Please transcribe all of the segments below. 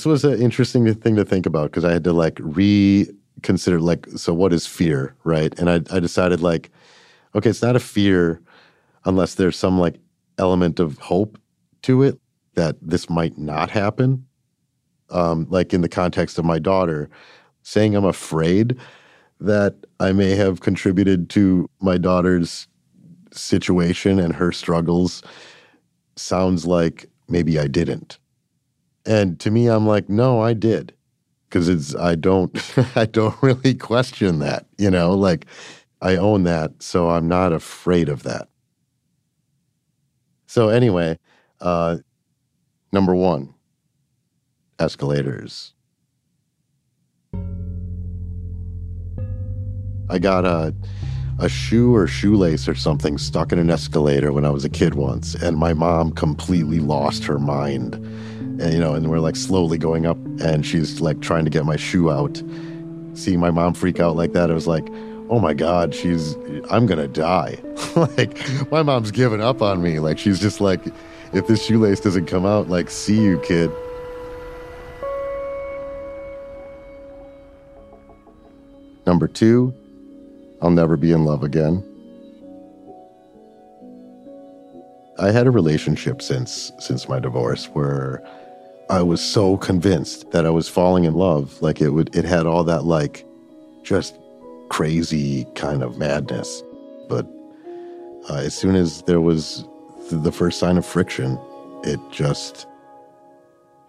This was an interesting thing to think about because I had to like reconsider like so what is fear, right? And I I decided like okay, it's not a fear unless there's some like element of hope to it that this might not happen. Um, like in the context of my daughter, saying I'm afraid that I may have contributed to my daughter's situation and her struggles sounds like maybe I didn't. And to me, I'm like, no, I did. Cause it's, I don't, I don't really question that, you know, like I own that. So I'm not afraid of that. So anyway, uh, number one, escalators. I got a, a shoe or shoelace or something stuck in an escalator when I was a kid once, and my mom completely lost her mind and, you know, and we're like slowly going up, and she's like trying to get my shoe out. Seeing my mom freak out like that, I was like, oh my God, she's, I'm gonna die. like, my mom's giving up on me. Like, she's just like, if this shoelace doesn't come out, like, see you, kid. Number two, I'll never be in love again. I had a relationship since since my divorce where I was so convinced that I was falling in love. Like it would, it had all that like just crazy kind of madness. But uh, as soon as there was th- the first sign of friction, it just,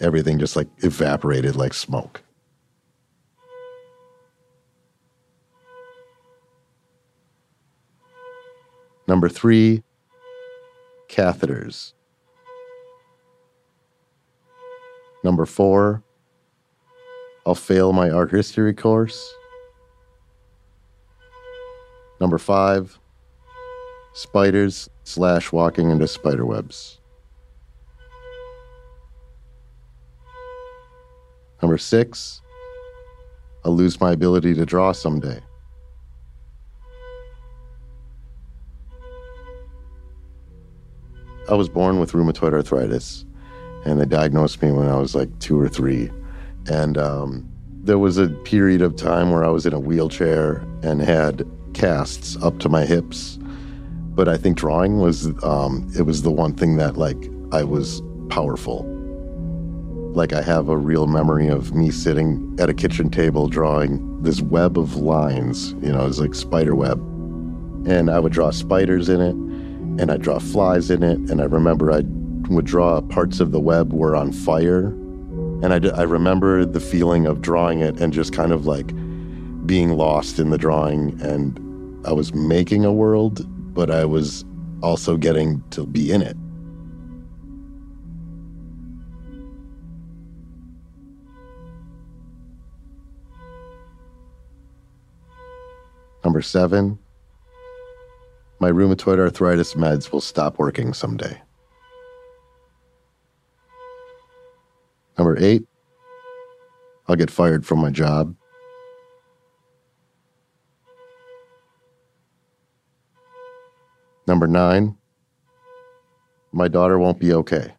everything just like evaporated like smoke. Number three, catheters. Number four, I'll fail my art history course. Number five, spiders slash walking into spider webs. Number six, I'll lose my ability to draw someday. I was born with rheumatoid arthritis and they diagnosed me when I was like two or three. And um, there was a period of time where I was in a wheelchair and had casts up to my hips. But I think drawing was um, it was the one thing that like I was powerful. Like I have a real memory of me sitting at a kitchen table drawing this web of lines. You know, it was like spider web, and I would draw spiders in it, and I'd draw flies in it, and I remember I'd draw parts of the web were on fire. And I, I remember the feeling of drawing it and just kind of like being lost in the drawing. And I was making a world, but I was also getting to be in it. Number seven, my rheumatoid arthritis meds will stop working someday. Number eight, I'll get fired from my job. Number nine, my daughter won't be okay.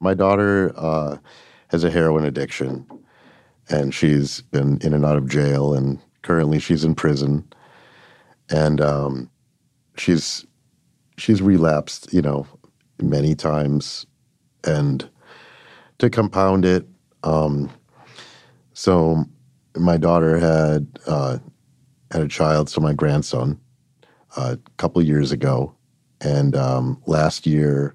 My daughter uh, has a heroin addiction, and she's been in and out of jail, and currently she's in prison, and um, she's she's relapsed, you know, many times, and to compound it, um, so my daughter had uh, had a child, so my grandson, uh, a couple years ago, and um, last year,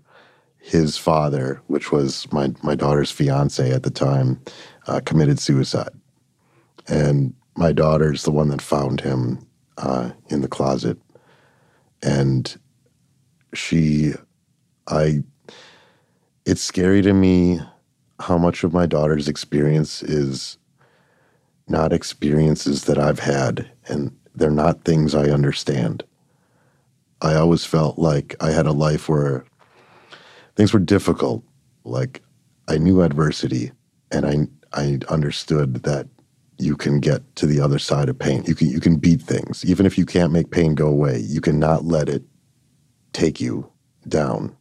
his father, which was my my daughter's fiance at the time, uh, committed suicide, and my daughter's the one that found him uh, in the closet, and she, I, it's scary to me how much of my daughter's experience is not experiences that I've had, and they're not things I understand. I always felt like I had a life where things were difficult. Like I knew adversity, and I I understood that you can get to the other side of pain. You can you can beat things, even if you can't make pain go away. You cannot let it take you down.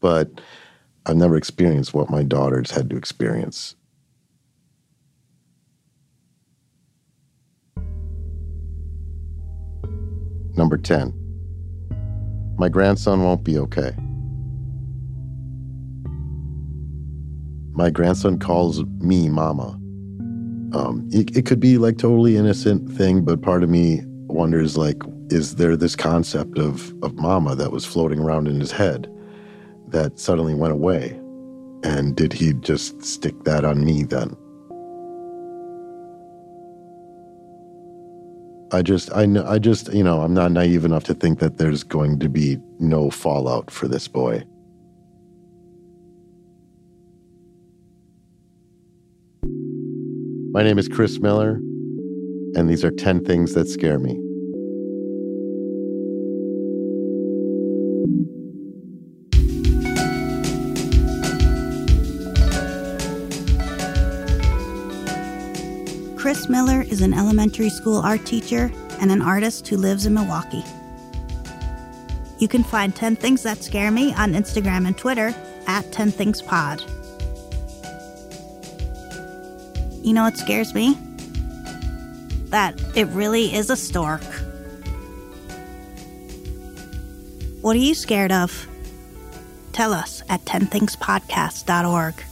But I've never experienced what my daughters had to experience. Number 10. My grandson won't be okay. My grandson calls me mama. Um, it, it could be like totally innocent thing, but part of me wonders like, is there this concept of, of mama that was floating around in his head that suddenly went away? And did he just stick that on me then? I just, I know, I just, you know, I'm not naive enough to think that there's going to be no fallout for this boy. My name is Chris Miller, and these are 10 things that scare me. Chris Miller is an elementary school art teacher and an artist who lives in Milwaukee. You can find 10 Things That Scare Me on Instagram and Twitter at 10 Things Pod. You know what scares me? That it really is a stork. What are you scared of? Tell us at 10thingspodcast.org.